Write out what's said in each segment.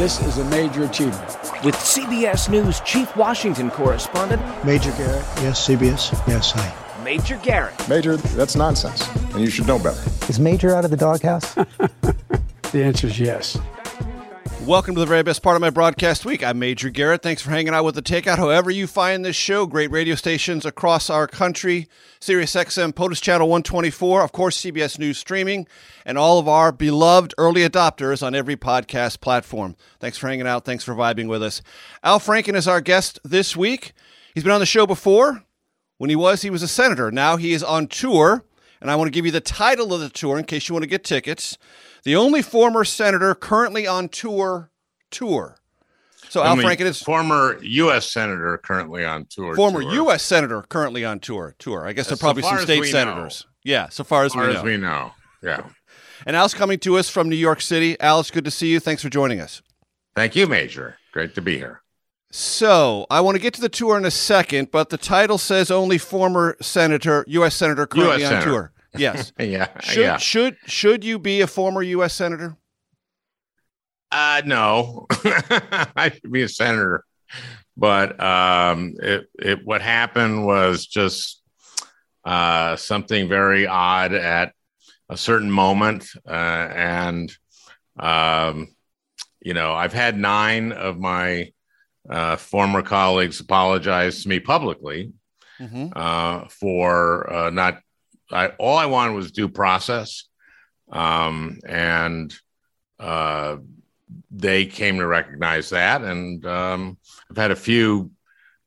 This is a major achievement. With CBS News Chief Washington Correspondent Major Garrett, yes, CBS, yes, I. Major Garrett. Major, that's nonsense, and you should know better. Is Major out of the doghouse? the answer is yes. Welcome to the very best part of my broadcast week. I'm Major Garrett. Thanks for hanging out with the Takeout. However, you find this show, great radio stations across our country Sirius XM, POTUS Channel 124, of course, CBS News streaming, and all of our beloved early adopters on every podcast platform. Thanks for hanging out. Thanks for vibing with us. Al Franken is our guest this week. He's been on the show before. When he was, he was a senator. Now he is on tour, and I want to give you the title of the tour in case you want to get tickets the only former senator currently on tour tour. So Al Franken is former U.S. senator currently on tour. Former tour. U.S. senator currently on tour. Tour. I guess there are probably some state senators. Know. Yeah, so far as, far we know. as we know. Yeah. And Al's coming to us from New York City. Al, it's good to see you. Thanks for joining us. Thank you, Major. Great to be here. So I want to get to the tour in a second, but the title says only former senator, U.S. senator currently US on senator. tour. Yes. yeah. Should, yeah. should should you be a former U.S. senator? Uh, no, I should be a senator. But um, it, it what happened was just uh, something very odd at a certain moment, uh, and um, you know, I've had nine of my uh, former colleagues apologized to me publicly mm-hmm. uh, for uh, not I, all I wanted was due process, um, and uh, they came to recognize that. And um, I've had a few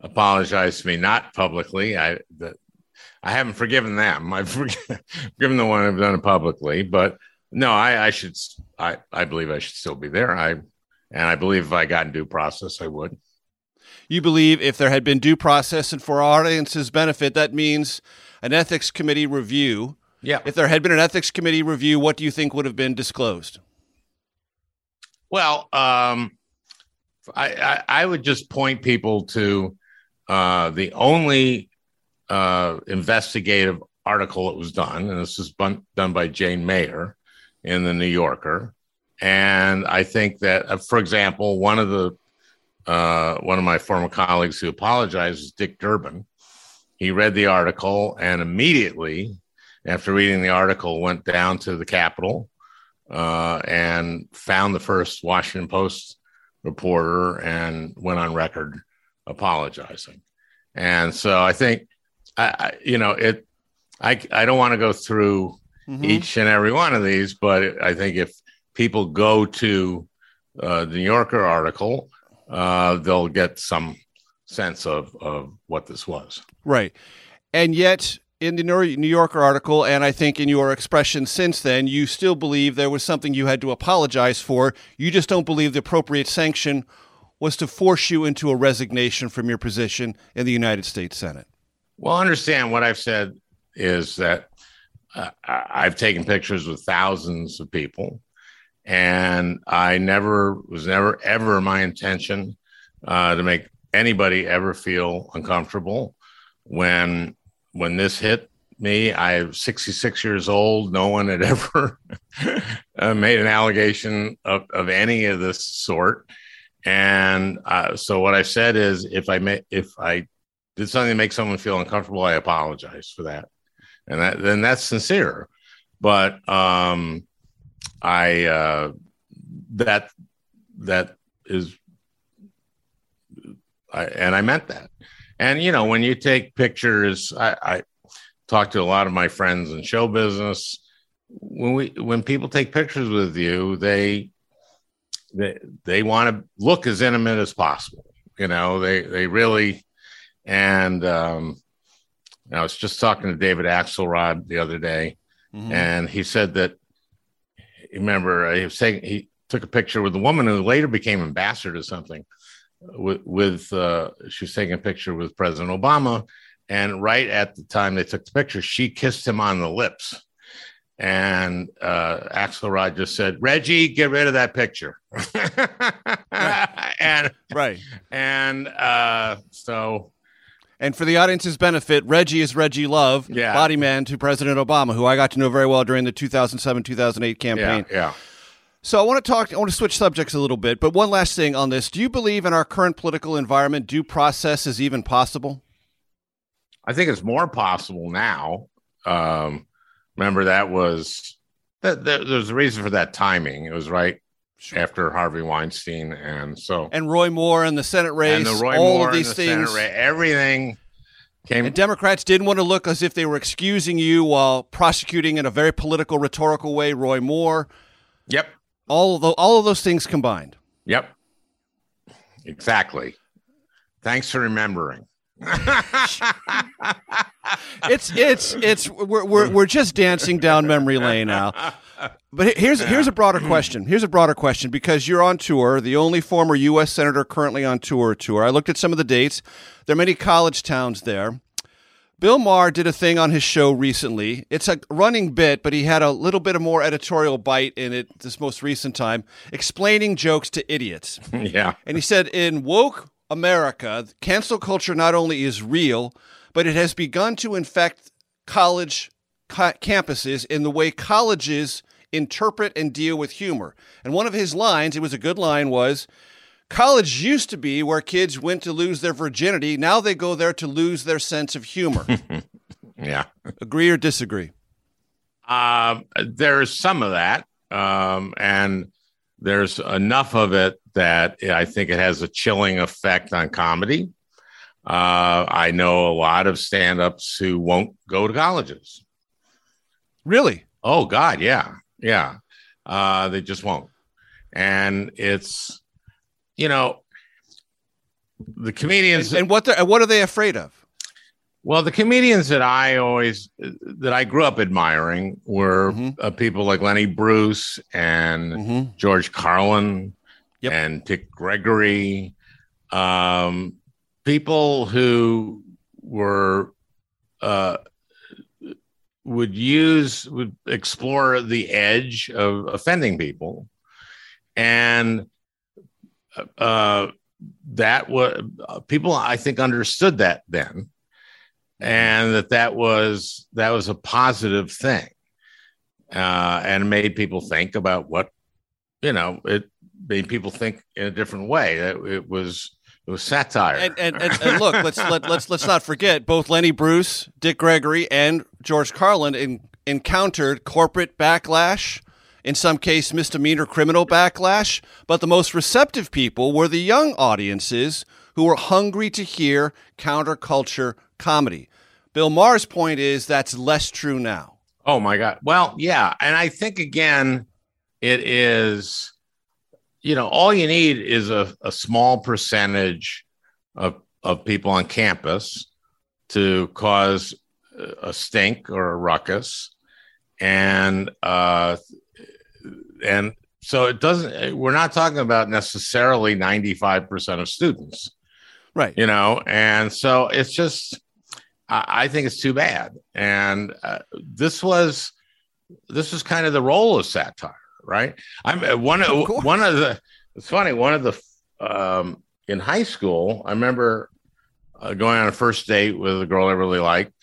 apologize to me, not publicly. I that I haven't forgiven them. I've forgiven the one who've done it publicly, but no, I, I should. I I believe I should still be there. I and I believe if I got in due process, I would. You believe if there had been due process, and for our audience's benefit, that means an ethics committee review. Yeah. If there had been an ethics committee review, what do you think would have been disclosed? Well, um, I, I, I would just point people to uh, the only uh, investigative article that was done, and this was done by Jane Mayer in the New Yorker. And I think that, uh, for example, one of the uh, one of my former colleagues who apologized is Dick Durbin, he read the article and immediately after reading the article went down to the capitol uh, and found the first washington post reporter and went on record apologizing and so i think I, I you know it i i don't want to go through mm-hmm. each and every one of these but i think if people go to uh, the new yorker article uh, they'll get some sense of, of what this was. Right. And yet, in the New Yorker article, and I think in your expression since then, you still believe there was something you had to apologize for. You just don't believe the appropriate sanction was to force you into a resignation from your position in the United States Senate. Well, understand what I've said is that uh, I've taken pictures with thousands of people, and I never was never ever my intention uh, to make anybody ever feel uncomfortable. When when this hit me i'm 66 years old no one had ever uh, made an allegation of, of any of this sort. And uh, so what i said is if i may if i did something to make someone feel uncomfortable i apologize for that. And that then that's sincere. But um, I uh, that that is, I, and I meant that. And you know, when you take pictures, I, I talk to a lot of my friends in show business. When we when people take pictures with you, they they they want to look as intimate as possible. You know, they they really and um, I was just talking to David Axelrod the other day, mm-hmm. and he said that remember he was saying he took a picture with a woman who later became ambassador to something with, with uh, she was taking a picture with President Obama, and right at the time they took the picture, she kissed him on the lips. And uh, Axelrod just said, "Reggie, get rid of that picture." right. and right, and uh, so and for the audience's benefit, Reggie is Reggie Love, yeah. body man to President Obama, who I got to know very well during the 2007 2008 campaign. Yeah, yeah. So I want to talk. I want to switch subjects a little bit, but one last thing on this: Do you believe in our current political environment, due process is even possible? I think it's more possible now. Um, remember that was that, that there's a reason for that timing. It was right sure. after Harvey Weinstein, and so and Roy Moore and the Senate race, and the Roy all Moore of these the things, race, everything. Came. And Democrats didn't want to look as if they were excusing you while prosecuting in a very political, rhetorical way Roy Moore. Yep. All of the, all of those things combined. Yep. Exactly. Thanks for remembering. It's it's it's we're, we're we're just dancing down memory lane now. But here's here's a broader question. Here's a broader question because you're on tour, the only former U.S. senator currently on tour. Tour. I looked at some of the dates. There are many college towns there. Bill Maher did a thing on his show recently. It's a running bit, but he had a little bit of more editorial bite in it this most recent time, explaining jokes to idiots. Yeah. And he said, in woke America, cancel culture not only is real, but it has begun to infect college ca- campuses in the way colleges interpret and deal with humor. And one of his lines, it was a good line, was College used to be where kids went to lose their virginity. Now they go there to lose their sense of humor. yeah. Agree or disagree? Um, there's some of that. Um, and there's enough of it that I think it has a chilling effect on comedy. Uh, I know a lot of stand ups who won't go to colleges. Really? Oh, God. Yeah. Yeah. Uh, they just won't. And it's, you know, the comedians. And, and what, what are they afraid of? Well, the comedians that I always that I grew up admiring were mm-hmm. uh, people like Lenny Bruce and mm-hmm. George Carlin yep. and Dick Gregory, um, people who were uh, would use would explore the edge of offending people, and uh, that was people I think understood that then and that that was that was a positive thing. Uh, and made people think about what you know it made people think in a different way. It, it was it was satire. And, and, and, and look let's let, let's let's not forget both lenny bruce dick gregory and george carlin in, encountered corporate backlash in some case misdemeanor criminal backlash. But the most receptive people were the young audiences who were hungry to hear counterculture comedy Bill Maher's point is that's less true now. Oh my God. Well, yeah. And I think again, it is, you know, all you need is a, a small percentage of, of people on campus to cause a stink or a ruckus. And, uh, and so it doesn't, we're not talking about necessarily 95% of students. Right. You know, and so it's just, I, I think it's too bad. And uh, this was this was kind of the role of satire, right? I'm uh, one of, of one of the. It's funny. One of the um, in high school, I remember uh, going on a first date with a girl I really liked,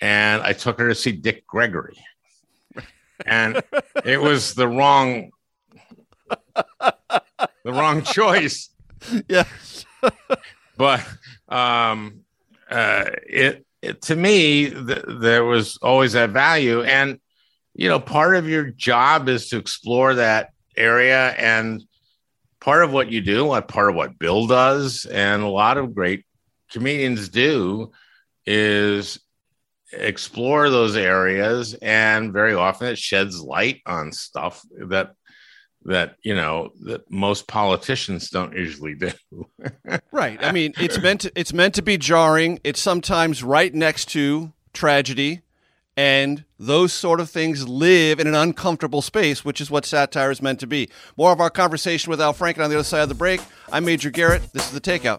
and I took her to see Dick Gregory, and it was the wrong the wrong choice. Yes, but um, uh, it to me, th- there was always that value. And, you know, part of your job is to explore that area. And part of what you do, like part of what Bill does, and a lot of great comedians do, is explore those areas. And very often it sheds light on stuff that that you know that most politicians don't usually do. right. I mean, it's meant to, it's meant to be jarring. It's sometimes right next to tragedy, and those sort of things live in an uncomfortable space, which is what satire is meant to be. More of our conversation with Al Franken on the other side of the break. I'm Major Garrett. This is the Takeout.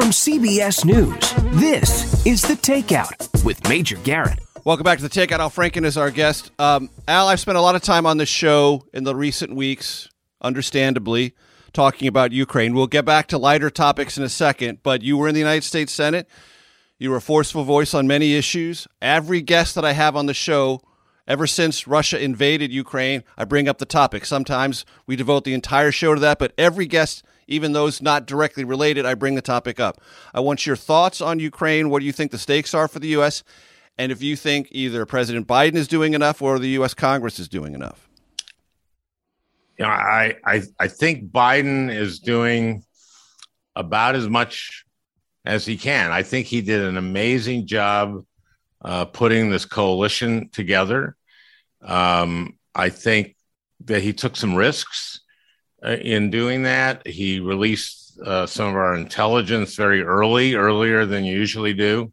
From CBS News, this is The Takeout with Major Garrett. Welcome back to the Takeout. Al Franken is our guest. Um, Al, I've spent a lot of time on this show in the recent weeks, understandably, talking about Ukraine. We'll get back to lighter topics in a second, but you were in the United States Senate. You were a forceful voice on many issues. Every guest that I have on the show, ever since Russia invaded Ukraine, I bring up the topic. Sometimes we devote the entire show to that, but every guest even those not directly related, I bring the topic up. I want your thoughts on Ukraine. What do you think the stakes are for the U.S.? And if you think either President Biden is doing enough or the U.S. Congress is doing enough. You know, I, I, I think Biden is doing about as much as he can. I think he did an amazing job uh, putting this coalition together. Um, I think that he took some risks. Uh, in doing that. He released uh, some of our intelligence very early, earlier than you usually do,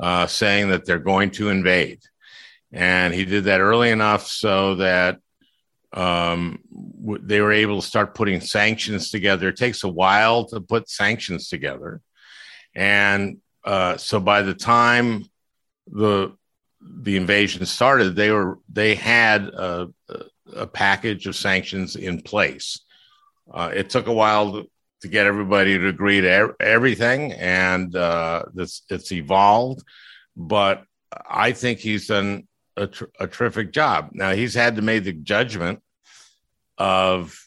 uh, saying that they're going to invade. And he did that early enough so that um, w- they were able to start putting sanctions together. It takes a while to put sanctions together. And uh, so by the time the the invasion started, they were they had a, a package of sanctions in place. Uh, it took a while to, get everybody to agree to er- everything, and uh, this, it's evolved. But I think he's done a, tr- a terrific job. Now he's had to make the judgment of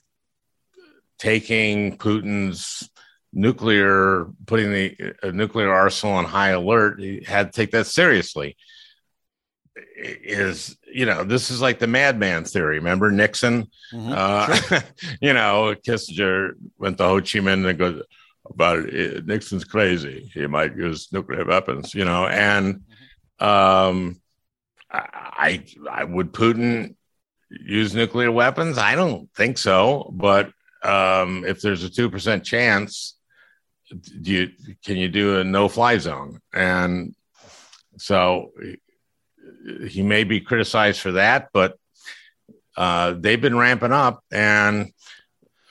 taking Putin's nuclear, putting the uh, nuclear arsenal on high alert. He had to take that seriously. Is you know, this is like the madman theory. Remember Nixon? Mm-hmm. Uh, sure. you know, Kissinger went to Ho Chi Minh and goes, but Nixon's crazy. He might use nuclear weapons, you know. And um, I, I would Putin use nuclear weapons? I don't think so. But um, if there's a two percent chance, do you can you do a no fly zone? And so he may be criticized for that, but uh, they've been ramping up and.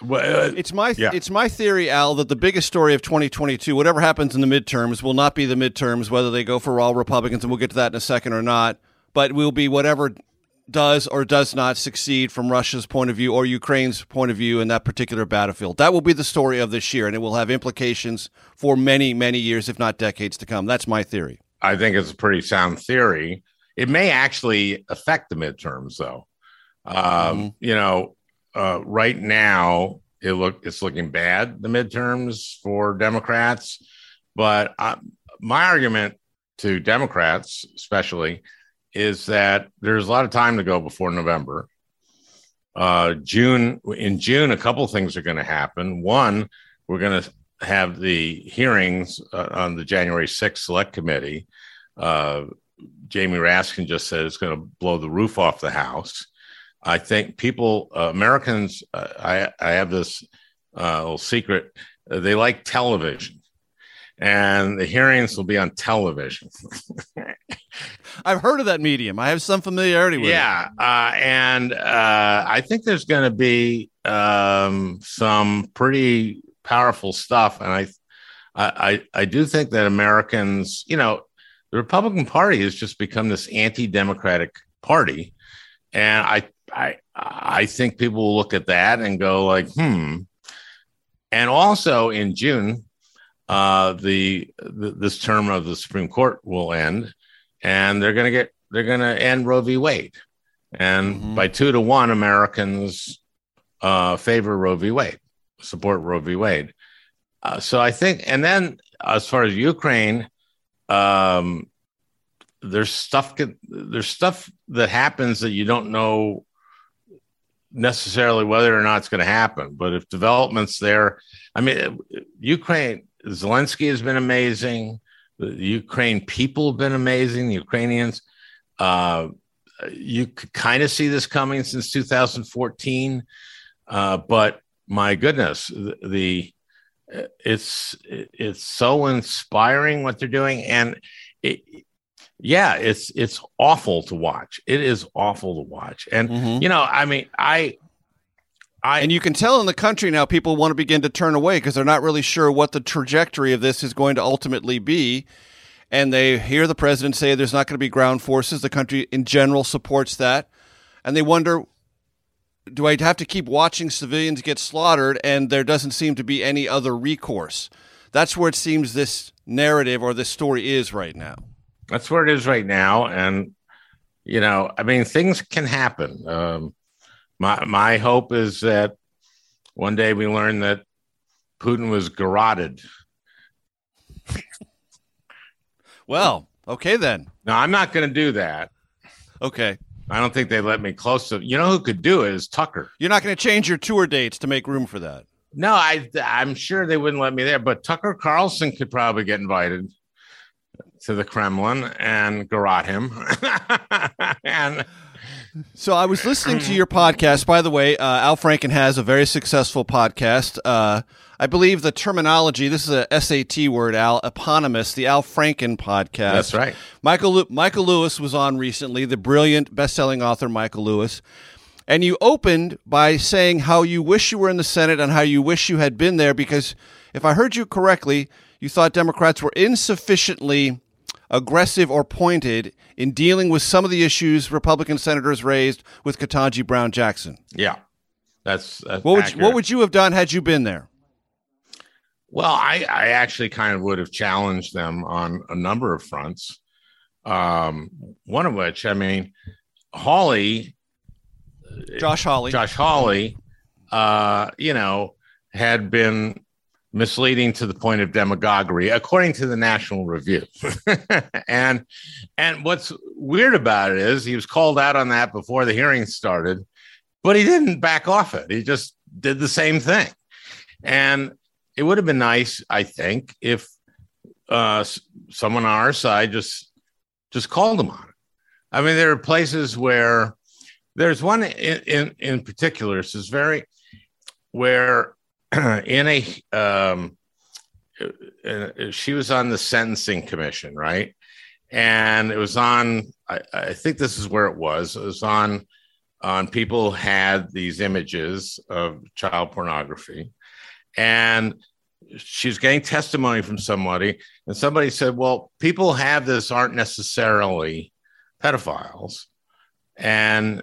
Uh, it's my yeah. it's my theory, Al, that the biggest story of 2022, whatever happens in the midterms, will not be the midterms, whether they go for all Republicans, and we'll get to that in a second or not, but will be whatever does or does not succeed from Russia's point of view or Ukraine's point of view in that particular battlefield. That will be the story of this year, and it will have implications for many, many years, if not decades to come. That's my theory. I think it's a pretty sound theory. It may actually affect the midterms, though. Um, mm-hmm. You know, uh, right now it look it's looking bad the midterms for Democrats, but uh, my argument to Democrats, especially, is that there's a lot of time to go before November. Uh, June in June, a couple things are going to happen. One, we're going to have the hearings uh, on the January 6th Select Committee. Uh, Jamie Raskin just said it's going to blow the roof off the house. I think people, uh, Americans, uh, I, I have this uh, little secret. they like television. and the hearings will be on television. I've heard of that medium. I have some familiarity with yeah, it. Uh, and uh, I think there's going to be um, some pretty powerful stuff, and I, I, I do think that Americans, you know, the Republican Party has just become this anti-democratic party, and I, I, I think people will look at that and go like, hmm. And also in June, uh, the, the this term of the Supreme Court will end, and they're going to get they're going to end Roe v. Wade, and mm-hmm. by two to one, Americans uh, favor Roe v. Wade, support Roe v. Wade. Uh, so I think, and then as far as Ukraine, um, there's stuff there's stuff that happens that you don't know necessarily whether or not it's going to happen. But if developments there, I mean, Ukraine, Zelensky has been amazing. The Ukraine people have been amazing. The Ukrainians, uh, you could kind of see this coming since 2014, uh, but my goodness, the, the it's it's so inspiring what they're doing, and it, yeah, it's it's awful to watch. It is awful to watch, and mm-hmm. you know, I mean, I I, and you can tell in the country now people want to begin to turn away because they're not really sure what the trajectory of this is going to ultimately be. And they hear the president say there's not going to be ground forces. The country in general supports that. And they wonder do I have to keep watching civilians get slaughtered and there doesn't seem to be any other recourse? That's where it seems this narrative or this story is right now. That's where it is right now. And, you know, I mean, things can happen. Um, my my hope is that one day we learn that Putin was garroted. well, okay then. No, I'm not going to do that. Okay. I don't think they let me close to. You know who could do it is Tucker. You're not going to change your tour dates to make room for that. No, I I'm sure they wouldn't let me there, but Tucker Carlson could probably get invited to the Kremlin and garrote him. and so I was listening to your podcast. By the way, uh, Al Franken has a very successful podcast. Uh, I believe the terminology. This is a SAT word. Al eponymous. The Al Franken podcast. That's right. Michael Michael Lewis was on recently. The brilliant best-selling author Michael Lewis. And you opened by saying how you wish you were in the Senate and how you wish you had been there because, if I heard you correctly, you thought Democrats were insufficiently aggressive or pointed in dealing with some of the issues Republican senators raised with Ketanji Brown Jackson. Yeah, that's, that's what would you, what would you have done had you been there? Well, I, I actually kind of would have challenged them on a number of fronts. Um, one of which, I mean, Hawley, Josh Hawley, Josh Hawley, uh, you know, had been misleading to the point of demagoguery, according to the National Review. and and what's weird about it is he was called out on that before the hearing started, but he didn't back off it. He just did the same thing. And it would have been nice, I think, if uh, someone on our side just just called them on it. I mean, there are places where there's one in in, in particular. This is very where in a um, uh, she was on the sentencing commission, right? And it was on. I, I, think this is where it was. It was on on people had these images of child pornography, and she's getting testimony from somebody, and somebody said, "Well, people have this aren't necessarily pedophiles," and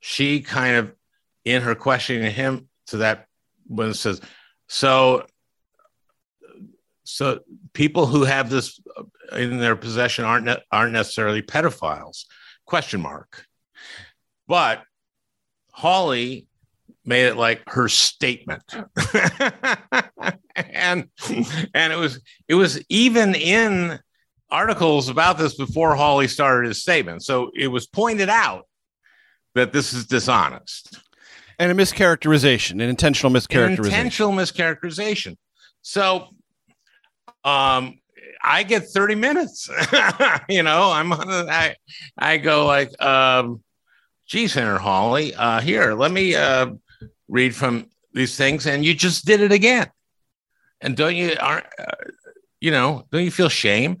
she kind of, in her questioning him to that when it says so so people who have this uh, in their possession aren't ne- aren't necessarily pedophiles question mark. But hawley made it like her statement and and it was it was even in articles about this before hawley started his statement so it was pointed out that this is dishonest and a mischaracterization, an intentional mischaracterization. Intentional mischaracterization. So, um, I get 30 minutes. you know, I'm on I, I go like, um, gee, Senator Hawley, uh, here, let me uh, read from these things. And you just did it again. And don't you, aren't, uh, you know, don't you feel shame?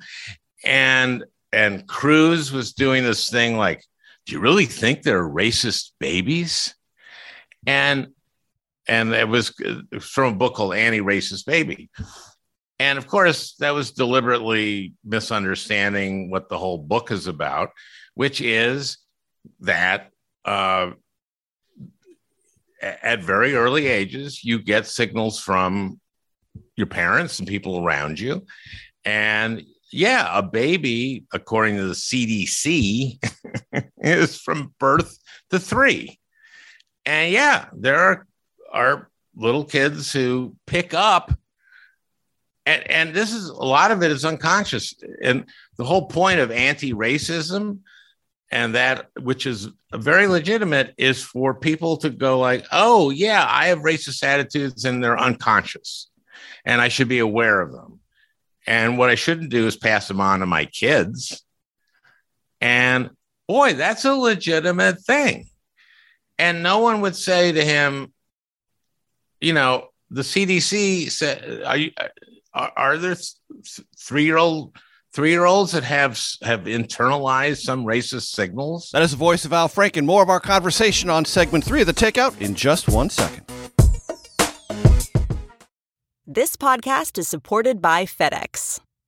And and Cruz was doing this thing like, do you really think they're racist babies? And and it was from a book called Anti-Racist Baby. And of course, that was deliberately misunderstanding what the whole book is about, which is that uh, at very early ages, you get signals from your parents and people around you. And yeah, a baby, according to the CDC, is from birth to three. And yeah, there are, are little kids who pick up and, and this is a lot of it is unconscious and the whole point of anti-racism and that which is very legitimate is for people to go like oh yeah i have racist attitudes and they're unconscious and i should be aware of them. And what i shouldn't do is pass them on to my kids. And boy that's a legitimate thing. And no one would say to him you know the cdc said are you are, are there three year old three year olds that have have internalized some racist signals? That is the voice of Al Franken. More of our conversation on segment three of the Takeout in just one second. This podcast is supported by FedEx.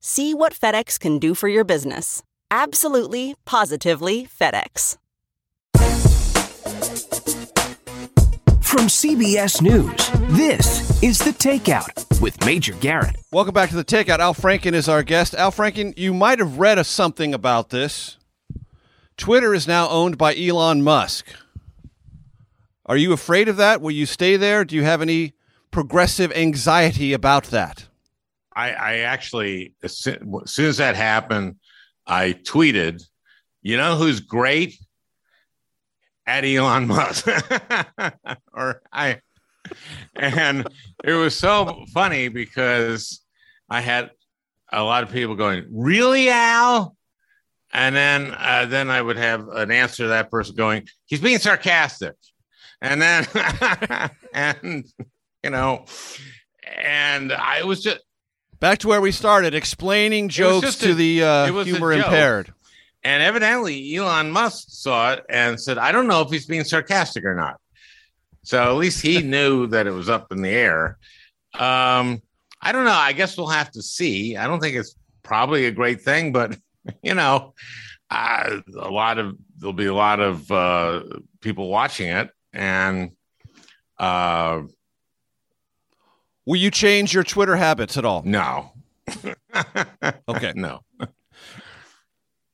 See what FedEx can do for your business. Absolutely, positively FedEx. From CBS News, this is The Takeout with Major Garrett. Welcome back to The Takeout. Al Franken is our guest. Al Franken, you might have read something about this. Twitter is now owned by Elon Musk. Are you afraid of that? Will you stay there? Do you have any progressive anxiety about that? I, I actually, as soon, as soon as that happened, I tweeted, you know who's great? at Elon Musk. or I, and it was so funny because I had a lot of people going, "Really, Al?" And then, uh, then I would have an answer to that person going, "He's being sarcastic," and then, and you know, and I was just back to where we started, explaining jokes to a, the uh, humor impaired. And evidently, Elon Musk saw it and said, I don't know if he's being sarcastic or not. So at least he knew that it was up in the air. Um, I don't know. I guess we'll have to see. I don't think it's probably a great thing, but you know, uh, a lot of there'll be a lot of uh, people watching it, and uh, will you change your Twitter habits at all? No. okay, no.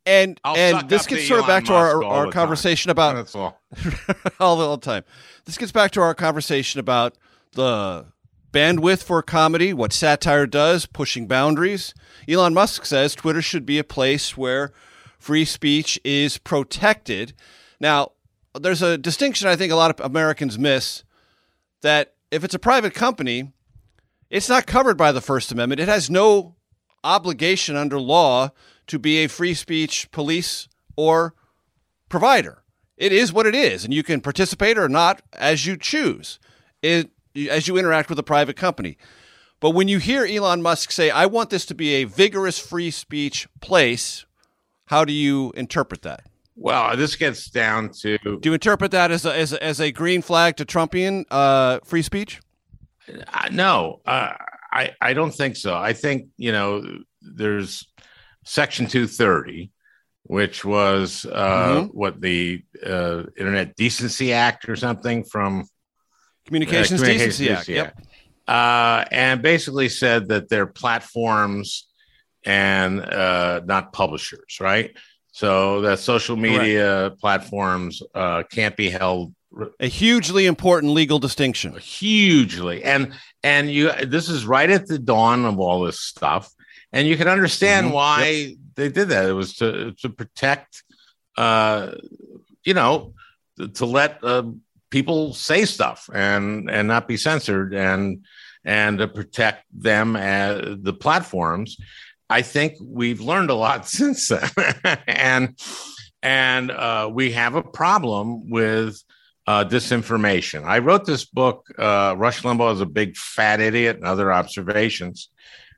And I'll and this gets sort of back to our, our conversation time. about That's all. all the time. This gets back to our conversation about the bandwidth for comedy, what satire does, pushing boundaries. Elon Musk says Twitter should be a place where free speech is protected. Now, there's a distinction I think a lot of Americans miss that if it's a private company, it's not covered by the First Amendment. It has no obligation under law to be a free speech police or provider. It is what it is, and you can participate or not as you choose, it, as you interact with a private company. But when you hear Elon Musk say, I want this to be a vigorous free speech place, how do you interpret that? Well, this gets down to. Do you interpret that as a, as a, as a green flag to Trumpian uh, free speech? Uh, no, uh, I, I don't think so. I think, you know, there's Section 230, which was uh, mm-hmm. what the uh, Internet Decency Act or something from Communications, uh, Communications Decency, Decency, Act. Yep. Uh, and basically said that they're platforms and uh, not publishers, right? So that social media Correct. platforms uh, can't be held a hugely important legal distinction hugely and and you this is right at the dawn of all this stuff and you can understand Mm-hmm. why Yep. they did that. It was to to protect, uh, you know, to, to let uh, people say stuff and and not be censored and and to protect them as the platforms. I think we've learned a lot since then, and and uh, we have a problem with uh, disinformation. I wrote this book, uh, Rush Limbaugh is a big fat idiot, and other observations,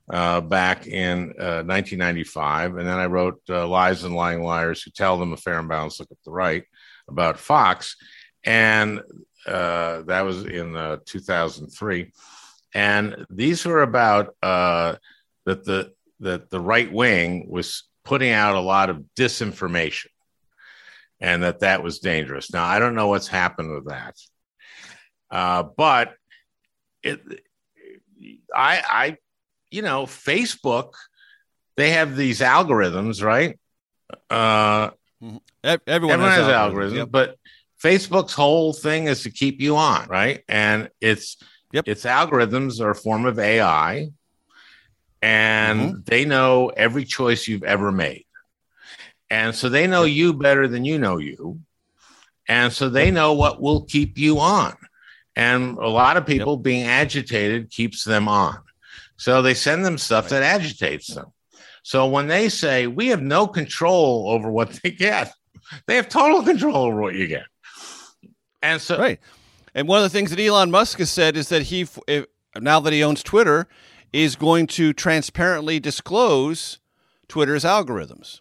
uh, back in uh, 1995. And then I wrote uh, Lies and Lying Liars Who Tell Them a Fair and Balanced Look at the Right about Fox. And uh, that was in uh, 2003. And these were about uh, that the that the right wing was putting out a lot of disinformation and that that was dangerous. Now, I don't know what's happened with that. Uh, but it, I, I, you know, Facebook, they have these algorithms, right? Uh, Everyone, everyone has, algorithms, algorithms, yep. but Facebook's whole thing is to keep you on, right? And it's its algorithms are a form of AI, and Mm-hmm. they know every choice you've ever made. And so they know you better than you know you. And so they know what will keep you on. And a lot of people being agitated keeps them on. So they send them stuff that agitates them. So when they say we have no control over what they get, they have total control over what you get. And so, right. And one of the things that Elon Musk has said is that he, if, now that he owns Twitter, is going to transparently disclose Twitter's algorithms.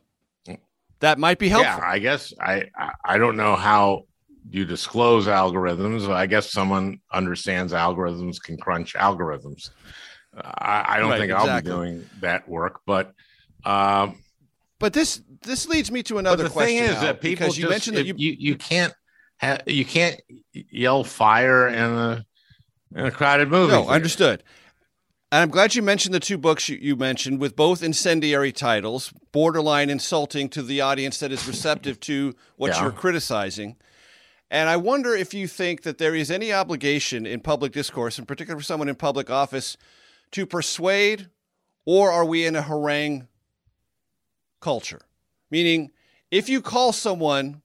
That might be helpful. Yeah, I guess I, I don't know how you disclose algorithms. I guess someone understands algorithms can crunch algorithms. I, I don't Right, think exactly. I'll be doing that work, but um, But this this leads me to another but the question. thing is Al, that people because you mentioned that you, you you can't ha- you can't yell fire in a in a crowded movie. No, theater. understood. And I'm glad you mentioned the two books you, you mentioned with both incendiary titles, borderline insulting to the audience that is receptive to what Yeah. you're criticizing. And I wonder if you think that there is any obligation in public discourse, in particular for someone in public office, to persuade, or are we in a harangue culture? Meaning, if you call someone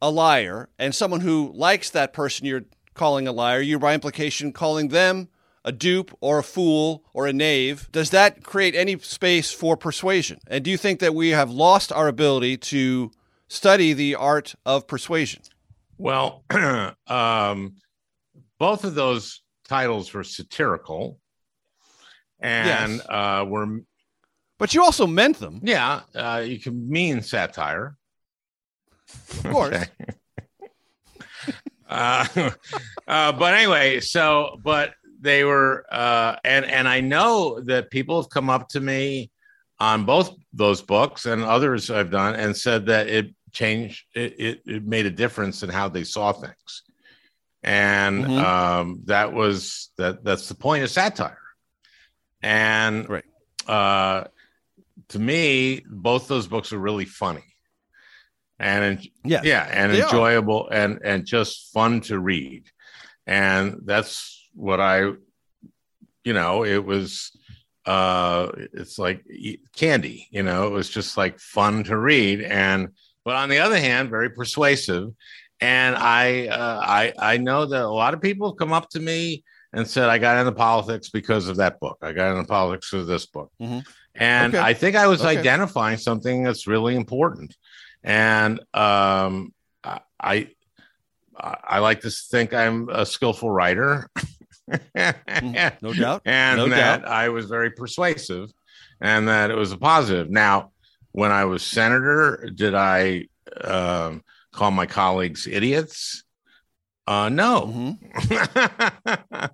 a liar and someone who likes that person you're calling a liar, you're by implication calling them a dupe or a fool or a knave. Does that create any space for persuasion? And do you think that we have lost our ability to study the art of persuasion? Well, um, both of those titles were satirical, and Yes. uh, were But you also meant them. yeah. Uh, you can mean satire, Of course. Okay. uh, uh, but anyway, so but they were, uh, and and I know that people have come up to me on both those books and others I've done and said that it changed, it it, it made a difference in how they saw things, and Mhm. um, that was that that's the point of satire, and right. uh, to me, both those books are really funny and yeah, yeah, and they are. enjoyable and and just fun to read, and that's what I, you know, it was. Uh, it's like candy, you know. It was just like fun to read, and but on the other hand, very persuasive. And I, uh, I, I know that a lot of people have come up to me and said, "I got into politics because of that book. I got into politics for this book." Mhm. And Okay. I think I was Okay. identifying something that's really important. And um, I, I like to think I'm a skillful writer. Mm, no doubt. And No that doubt. I was very persuasive and that it was a positive. Now, when I was senator, did I um, call my colleagues idiots? Uh, no. Mm-hmm.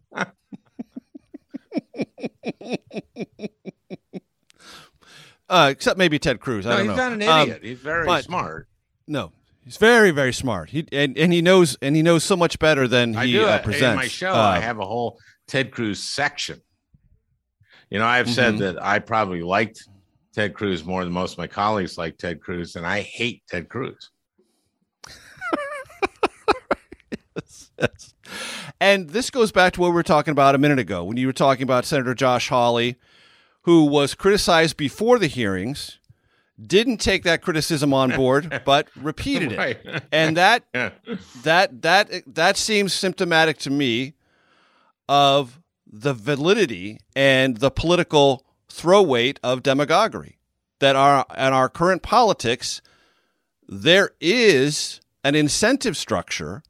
Uh, except maybe Ted Cruz. I no, don't he's know. not an Um, idiot. he's very but- smart. No, he's very, very smart. He and, and he knows and he knows so much better than I he do uh, presents. in my show. I Uh, have a whole Ted Cruz section. You know, I've said Mhm. that I probably liked Ted Cruz more than most of my colleagues like Ted Cruz, and I hate Ted Cruz. Yes. And this goes back to what we were talking about a minute ago when you were talking about Senator Josh Hawley, who was criticized before the hearings, didn't take that criticism on board, but repeated it, Right. and that Yeah. that that that seems symptomatic to me of the validity and the political throw weight of demagoguery. That our in our current politics, there is an incentive structure,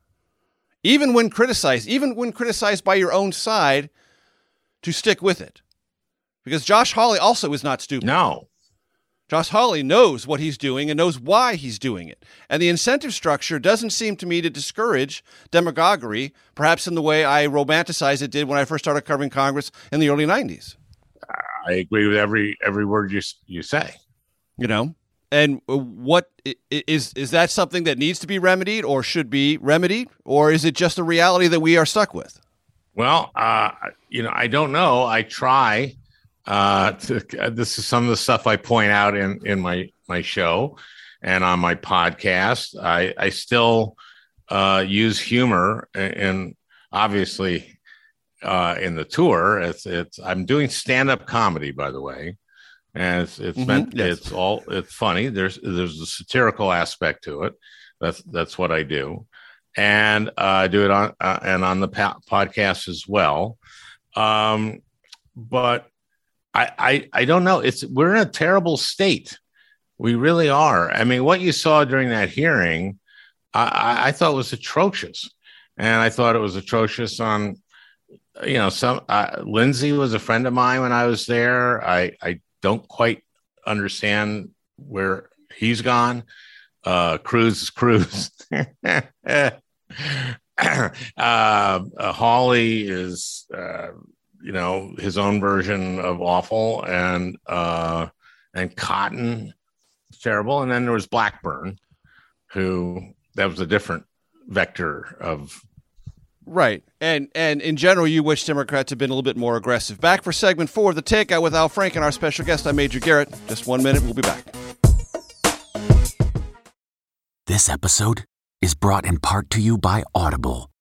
even when criticized, even when criticized by your own side, to stick with it. Because Josh Hawley also is not stupid. No. Josh Hawley knows what he's doing and knows why he's doing it. And the incentive structure doesn't seem to me to discourage demagoguery, perhaps in the way I romanticize it did when I first started covering Congress in the early 90s. I agree with every every word you you say. You know? And what is is that something that needs to be remedied or should be remedied or is it just a reality that we are stuck with? Well, uh, you know, I don't know. I try. Uh, to, this is some of the stuff I point out in in my my show and on my podcast. I I still uh, use humor, and, obviously uh, in the tour, it's it's. I'm doing stand up comedy, by the way, and it's it's Mhm, meant yes. it's all it's funny. There's there's a satirical aspect to it. That's that's what I do and uh, I do it on uh, and on the po- podcast as well. Um, but I, I don't know. It's we're in a terrible state. We really are. I mean, what you saw during that hearing, I, I, thought was atrocious, and I thought it was atrocious on. You know, some uh, Lindsey was a friend of mine when I was there. I I don't quite understand where he's gone. Uh, Cruz is Cruz. uh, uh, Hawley is, uh, you know, his own version of awful, and uh, and Cotton terrible, and then there was Blackburn, who that was a different vector of Right. And and in general, you wish Democrats had been a little bit more aggressive. Back for segment four of the takeout with Al Franken our special guest. I'm Major Garrett. Just one minute, we'll be back. This episode is brought in part to you by Audible,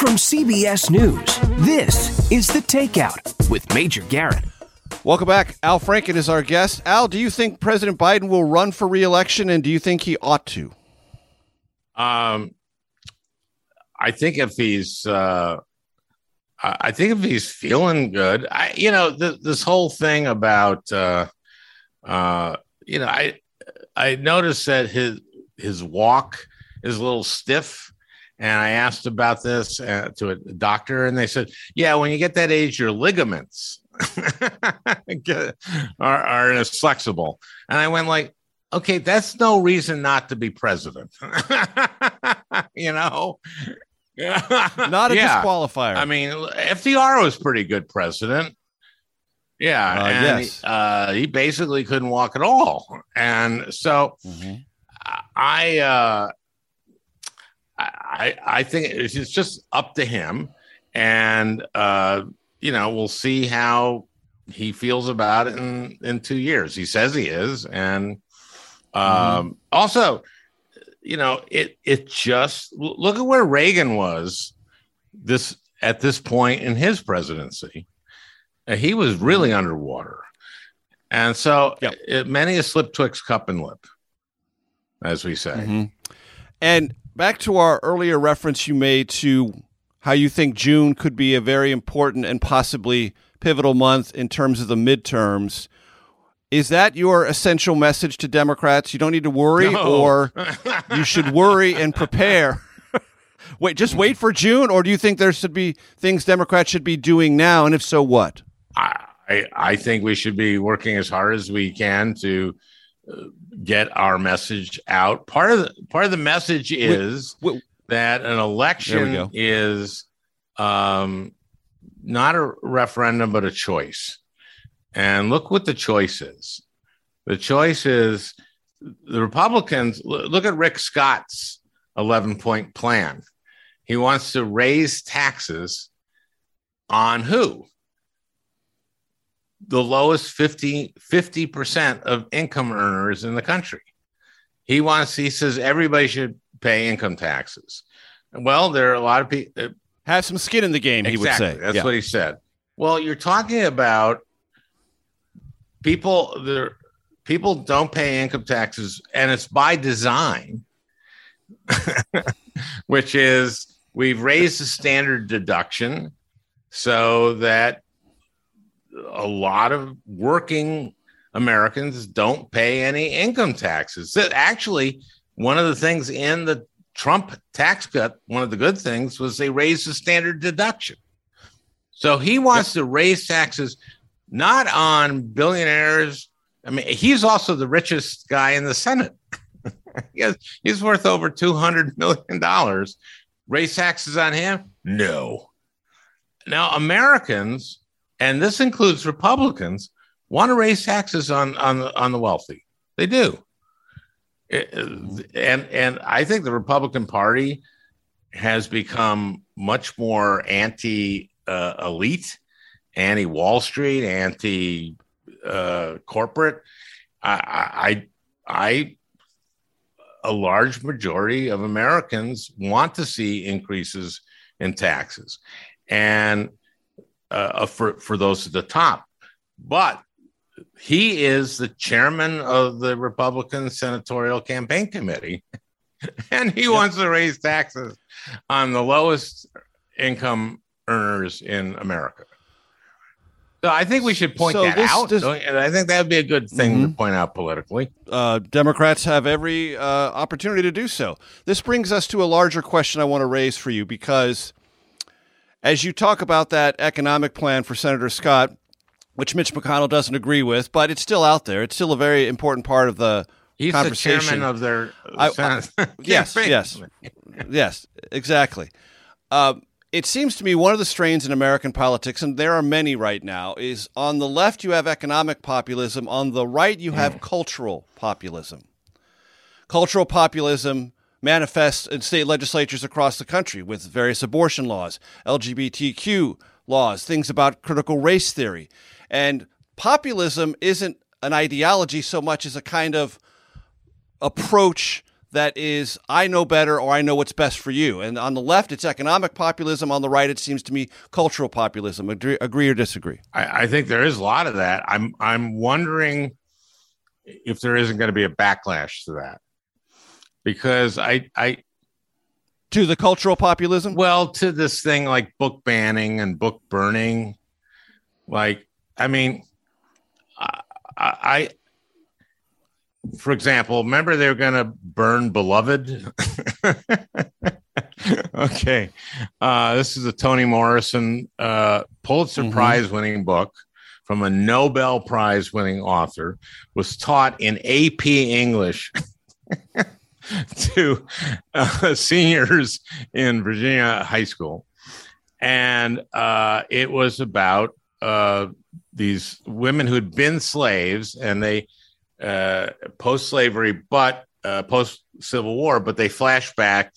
From CBS News, this is The Takeout with Major Garrett. Welcome back. Al Franken is our guest. Al, do you think President Biden will run for reelection and do you think he ought to? Um, I think if he's, uh, I I think if he's feeling good, I, you know, th- this whole thing about, uh, uh, you know, I, I noticed that his his walk is a little stiff, and I asked about this uh, to a doctor, and they said, yeah, when you get that age, your ligaments are are flexible, and I went like, okay, that's no reason not to be president. you know, Not a Yeah. disqualifier. I mean, FDR was pretty good president. Yeah, Uh, and yes. uh, he basically couldn't walk at all, and so I, uh, I, I think it's just up to him, and uh, you know, we'll see how he feels about it in in two years. He says he is, and um, also, you know, it it just look at where Reagan was this at this point in his presidency. Uh, he was really underwater, and so it, many a slip twixt cup and lip, as we say. Mhm. And back to our earlier reference you made to how you think June could be a very important and possibly pivotal month in terms of the midterms. Is that your essential message to Democrats? You don't need to worry, No. or you should worry and prepare. wait, just wait for June, or do you think there should be things Democrats should be doing now? And if so, what? I, I think we should be working as hard as we can to get our message out. Part of the part of the message is that an election is um, not a referendum, but a choice. And look what the choice is. The choice is the Republicans. Look at Rick Scott's 11 point plan. He wants to raise taxes on who? The lowest 50 percent of income earners in the country. He wants. He says everybody should pay income taxes. Well, there are a lot of people uh, have some skin in the game. He would say. That's Yeah. what he said. Well, you're talking about people. There, people don't pay income taxes, and it's by design, which is we've raised the standard deduction so that a lot of working Americans don't pay any income taxes. Actually, one of the things in the Trump tax cut, one of the good things was they raised the standard deduction. So he wants to raise taxes not on billionaires. I mean, he's also the richest guy in the Senate. he he's worth over $200 million. Raise taxes on him? No. Now, Americans, and this includes Republicans, want to raise taxes on, on, the, on the wealthy. They do. And, and I think the Republican Party has become much more anti uh, elite, anti Wall Street, anti uh, corporate. I, I, I, a large majority of Americans want to see increases in taxes, and uh, for for those at the top. But he is the chairman of the Republican Senatorial Campaign Committee, and he wants to raise taxes on the lowest income earners in America. So I think we should point So that this- out. this- and I think that would be a good thing to Mhm. point out politically. uh, Democrats have every uh, opportunity to do so. This brings us to a larger question I want to raise for you because as you talk about that economic plan for Senator Scott, which Mitch McConnell doesn't agree with, but it's still out there. It's still a very important part of the He's the conversation. chairman of their I- Senate yes, yes, yes, exactly. Um, it seems to me one of the strains in American politics, and there are many right now, is on the left you have economic populism, on the right you have cultural populism. Cultural populism manifests in state legislatures across the country with various abortion laws, LGBTQ laws, things about critical race theory. And populism isn't an ideology so much as a kind of approach that is I know better or I know what's best for you. And on the left, it's economic populism. On the right, it seems to me cultural populism. Agree, agree or disagree? I, I think there is a lot of that. I'm I'm wondering if there isn't going to be a backlash to that because I I to the cultural populism. Well, to this thing like book banning and book burning, like I mean, I, I for example, remember they were going to burn Beloved. okay, uh, this is a Toni Morrison uh, Pulitzer Mhm. Prize winning book from a Nobel Prize winning author. Was taught in AP English to uh, seniors in Virginia high school, and uh, it was about uh, these women who'd been slaves and they uh, post slavery, but uh, post Civil War, but they flash back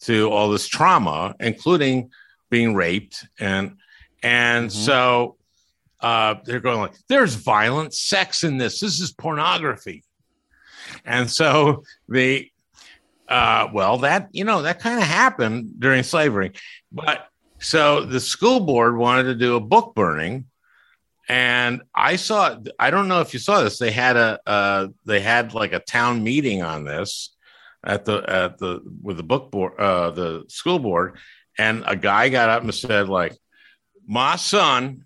to all this trauma, including being raped and and so uh, they're going like, "There's violent sex in this. This is pornography." And so the uh, well, that you know that kind of happened during slavery, but so the school board wanted to do a book burning, and I saw. I don't know if you saw this. They had a uh, they had like a town meeting on this at the at the with the book board uh, the school board, and a guy got up and said like, "My son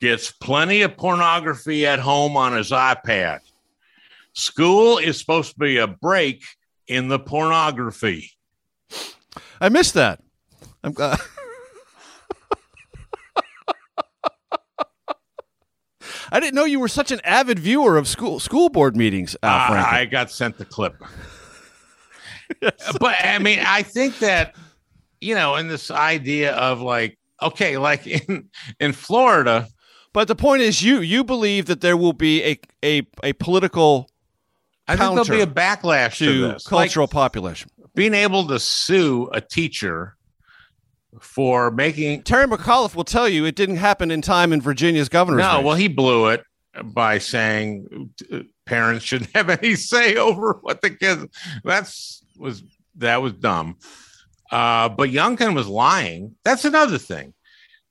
gets plenty of pornography at home on his iPad. School is supposed to be a break in the pornography. I missed that. I'm glad. I didn't know you were such an avid viewer of school school board meetings, Al Uh, I got sent the clip. but I mean, I think that you know, in this idea of like, okay, like in in Florida, But the point is, you you believe that there will be a a, a political I think there'll be a backlash to, to this. Like, cultural populism. being able to sue a teacher for making Terry McAuliffe will tell you it didn't happen in time in Virginia's governor's no, race. well, he blew it by saying uh, parents shouldn't have any say over what the kids. That's was that was dumb. Uh, but Youngkin was lying. That's another thing.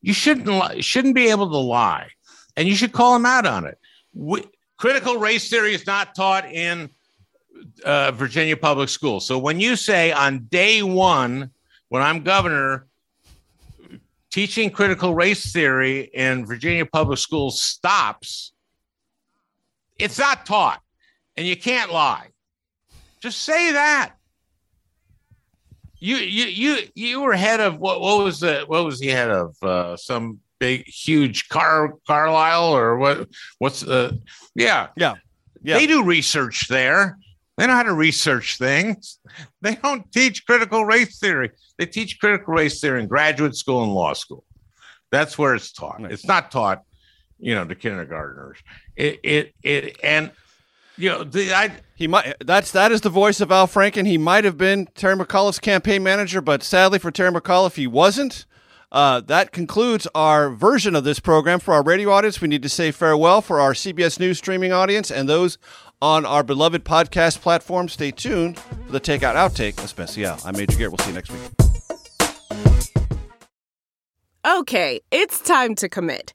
You shouldn't li- shouldn't be able to lie, and you should call him out on it. We, critical race theory is not taught in uh, Virginia public schools. So when you say on day one, when I'm governor, teaching critical race theory in Virginia public schools stops, it's not taught, and you can't lie. Just say that. You you you you were head of what? What was the what was he head of? Uh, some big huge car Carlyle or what? What's the? Yeah, yeah, yeah. They do research there. They know how to research things. They don't teach critical race theory. They teach critical race theory in graduate school and law school. That's where it's taught. It's not taught, you know, to kindergartners. It it it and you know the I He might. That's that is the voice of Al Franken. He might have been Terry McAuliffe's campaign manager, but sadly for Terry McAuliffe, he wasn't. Uh, that concludes our version of this program. For our radio audience, we need to say farewell. For our CBS News streaming audience and those on our beloved podcast platform, stay tuned for the Takeout Outtake Especial. I'm Major Garrett. We'll see you next week. Okay, it's time to commit.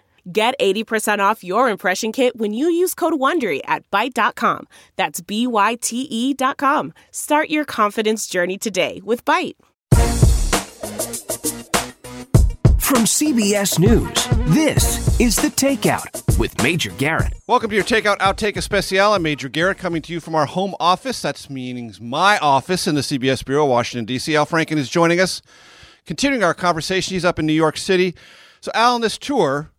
Get 80% off your impression kit when you use code WONDERY at Byte.com. That's B-Y-T-E dot com. Start your confidence journey today with Byte. From CBS News, this is The Takeout with Major Garrett. Welcome to your Takeout Outtake Especial. I'm Major Garrett coming to you from our home office. That's meaning my office in the CBS Bureau, Washington, D.C. Al Franken is joining us. Continuing our conversation, he's up in New York City. So, Al, on this tour,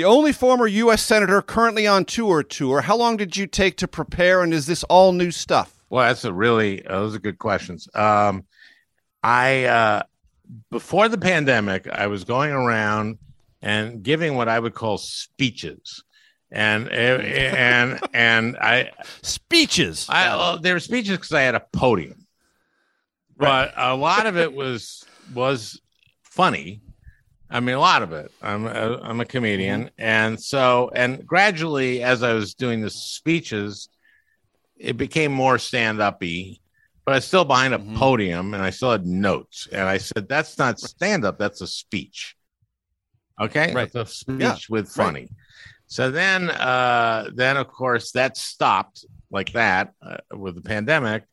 the only former U.S. Senator currently on tour tour, how long did you take to prepare, and is this all new stuff? Well, that's a really uh, those are good questions. Um, I uh, before the pandemic, I was going around and giving what I would call speeches, and and and I speeches. I well, they were speeches because I had a podium, but a lot of it was was funny. I mean, a lot of it. I'm a, I'm a comedian, and so and gradually, as I was doing the speeches, it became more stand uppy. But I was still behind a podium, and I still had notes. And I said, "That's not stand up. That's a speech." Okay, Right. That's a speech Yeah. with funny. So then, uh, then of course that stopped like that uh, with the pandemic,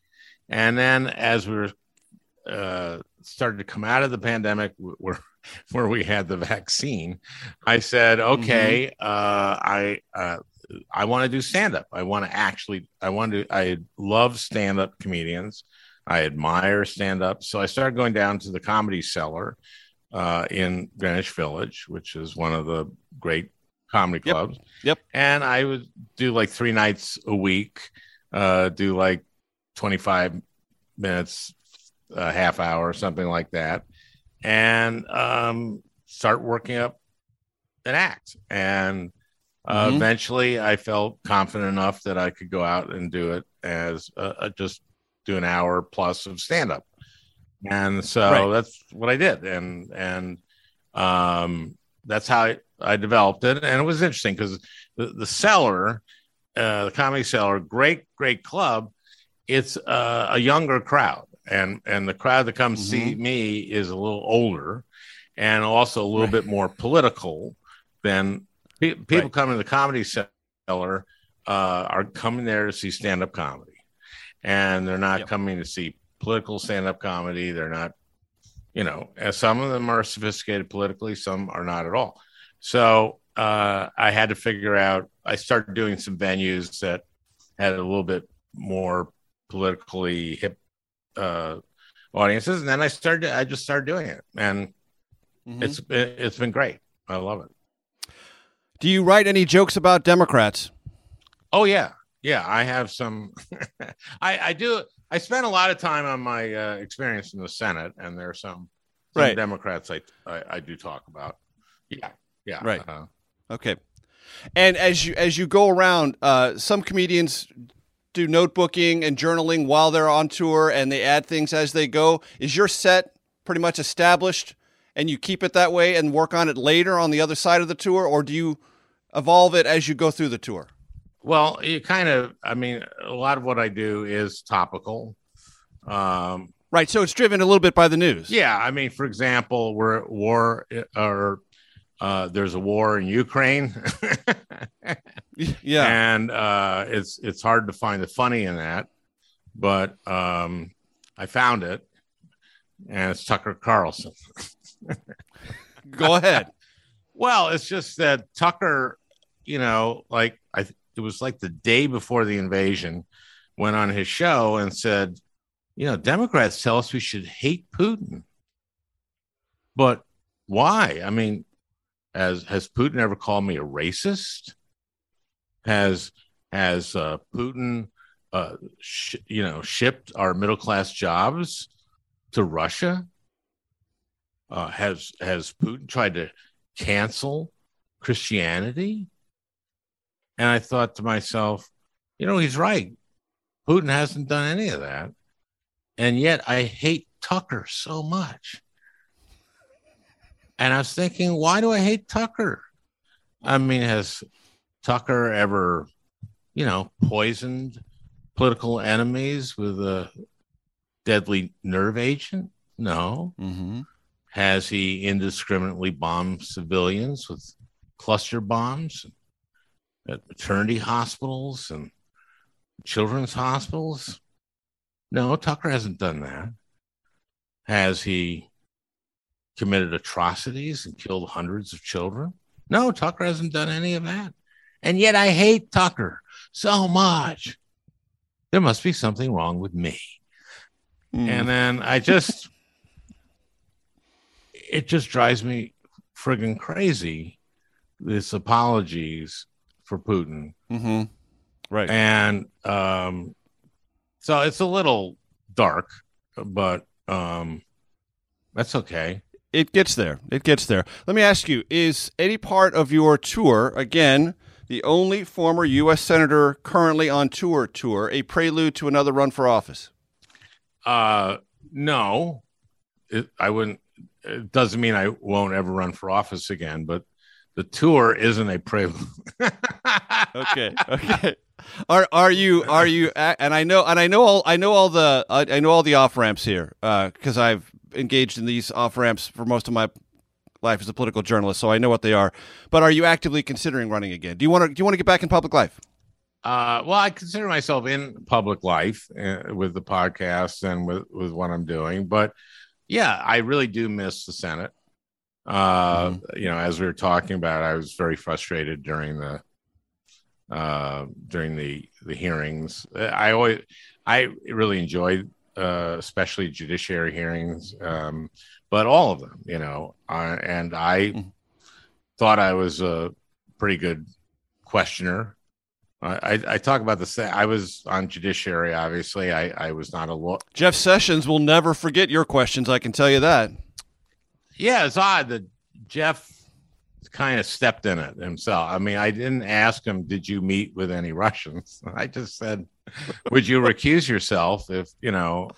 and then as we were uh, started to come out of the pandemic, wh- where we had the vaccine, I said, okay, uh, I uh, I want to do stand up. I want to actually, I want to. I love stand up comedians. I admire stand up. So I started going down to the Comedy Cellar uh, in Greenwich Village, which is one of the great comedy Yep. clubs. Yep. And I would do like three nights a week, uh, do like 25 minutes, a half hour, something like that, and um, start working up an act. And uh, Mhm. eventually I felt confident enough that I could go out and do it as uh, uh, just do an hour plus of stand up. And so Right. that's what I did. And, and, um, that's how I, I developed it. And it was interesting because the, the seller uh, the Comedy seller, great, great club. It's uh, a younger crowd, and and the crowd that comes mm-hmm. see me is a little older, and also a little right. bit more political than pe- people right. coming to the Comedy Cellar uh, are coming there to see stand up comedy, and they're not yep. coming to see political stand up comedy. They're not, you know, some of them are sophisticated politically, some are not at all. So uh, I had to figure out. I started doing some venues that had a little bit more politically hip uh, audiences, and then I started. I just started doing it, and mm-hmm. it's it's been great. I love it. Do you write any jokes about Democrats? Oh yeah, yeah. I have some. I I do. I spent a lot of time on my uh, experience in the Senate, and there are some, some right. Democrats I, I, I do talk about. Yeah, yeah, right. Uh, okay. And as you as you go around, uh, some comedians do notebooking and journaling while they're on tour, and they add things as they go. Is your set pretty much established, and you keep it that way and work on it later on the other side of the tour, or do you evolve it as you go through the tour? Well, you kind of, I mean, a lot of what I do is topical. Um, right. So it's driven a little bit by the news. Yeah. I mean, for example, we're at war or uh, there's a war in Ukraine. yeah. And uh, it's, it's hard to find the funny in that, but um, I found it and it's Tucker Carlson. Go ahead. well, it's just that Tucker, you know, like I, it was like the day before the invasion, went on his show and said, you know, Democrats tell us we should hate Putin. But why? I mean, has has Putin ever called me a racist? Has has uh, Putin, uh, sh- you know, shipped our middle class jobs to Russia? Uh, has has Putin tried to cancel Christianity? And I thought to myself, you know, he's right. Putin hasn't done any of that. And yet I hate Tucker so much. And I was thinking, why do I hate Tucker? I mean, has Tucker ever, you know, poisoned political enemies with a deadly nerve agent? No. Mm-hmm. Has he indiscriminately bombed civilians with cluster bombs? at maternity hospitals and children's hospitals. No, Tucker hasn't done that. Has he committed atrocities and killed hundreds of children? No, Tucker hasn't done any of that. And yet I hate Tucker so much. There must be something wrong with me. Mm. And then I just, it just drives me friggin' crazy. This apologies for Putin. Mm-hmm. Right. And um, so it's a little dark, but um, that's okay. It gets there. It gets there. Let me ask you is any part of your tour, again, the only former U.S. Senator currently on tour tour, a prelude to another run for office? Uh, no. It, I wouldn't. It doesn't mean I won't ever run for office again, but the tour isn't a prelude. okay, okay. Are are you are you and I know and I know all I know all the I know all the off ramps here because uh, I've engaged in these off ramps for most of my life as a political journalist, so I know what they are. But are you actively considering running again? Do you want to do you want to get back in public life? Uh, well, I consider myself in public life uh, with the podcast and with with what I'm doing, but yeah, I really do miss the Senate. Uh, mm-hmm. You know, as we were talking about, I was very frustrated during the uh, during the the hearings. I always I really enjoyed, uh, especially judiciary hearings, um, but all of them. You know, uh, and I mm-hmm. thought I was a pretty good questioner. I, I, talk about the. I was on judiciary. Obviously, I, I was not a law. Jeff Sessions will never forget your questions. I can tell you that yeah, it's odd that Jeff kind of stepped in it himself. I mean, I didn't ask him, "Did you meet with any Russians?" I just said, "Would you recuse yourself if you know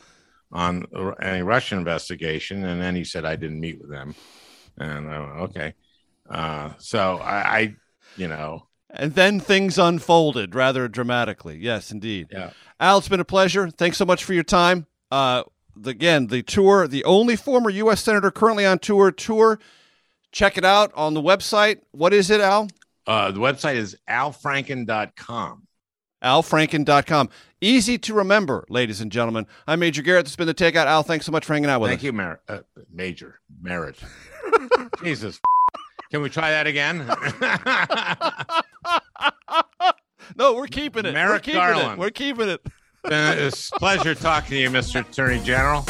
on any Russian investigation?" And then he said, "I didn't meet with them." And I went, "Okay." Uh, so I, I, you know, And then things unfolded rather dramatically. Yes, indeed. Yeah. Al, it's been a pleasure. Thanks so much for your time. Uh, the, again, the tour, the only former U.S. Senator currently on tour, tour. Check it out on the website. What is it, Al? Uh, the website is alfranken.com. alfranken.com. Easy to remember, ladies and gentlemen. I'm Major Garrett. This has been the Takeout. Al, thanks so much for hanging out with Thank us. Thank you, Mer- uh, Major Merritt. Jesus. Can we try that again? no, we're keeping it. Merrick we're keeping Garland. it. We're keeping it. Uh, it's a pleasure talking to you, Mr. Attorney General.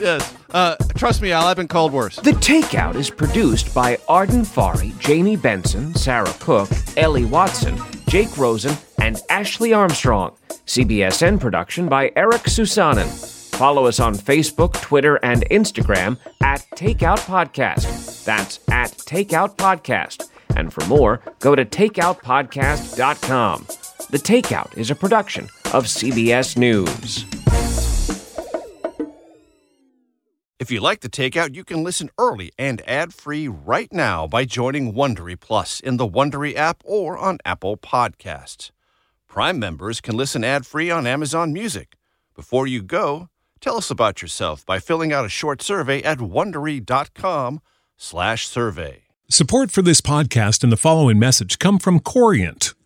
Yes. Uh, trust me, Al, I've been called worse. The Takeout is produced by Arden Fari, Jamie Benson, Sarah Cook, Ellie Watson, Jake Rosen, and Ashley Armstrong. CBSN production by Eric Susanen. Follow us on Facebook, Twitter, and Instagram at Takeout Podcast. That's at Takeout Podcast. And for more, go to takeoutpodcast.com. The Takeout is a production of CBS News. If you like the takeout, you can listen early and ad-free right now by joining Wondery Plus in the Wondery app or on Apple Podcasts. Prime members can listen ad-free on Amazon Music. Before you go, tell us about yourself by filling out a short survey at wondery.com/survey. Support for this podcast and the following message come from Corient.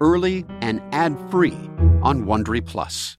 early and ad free on Wondery Plus.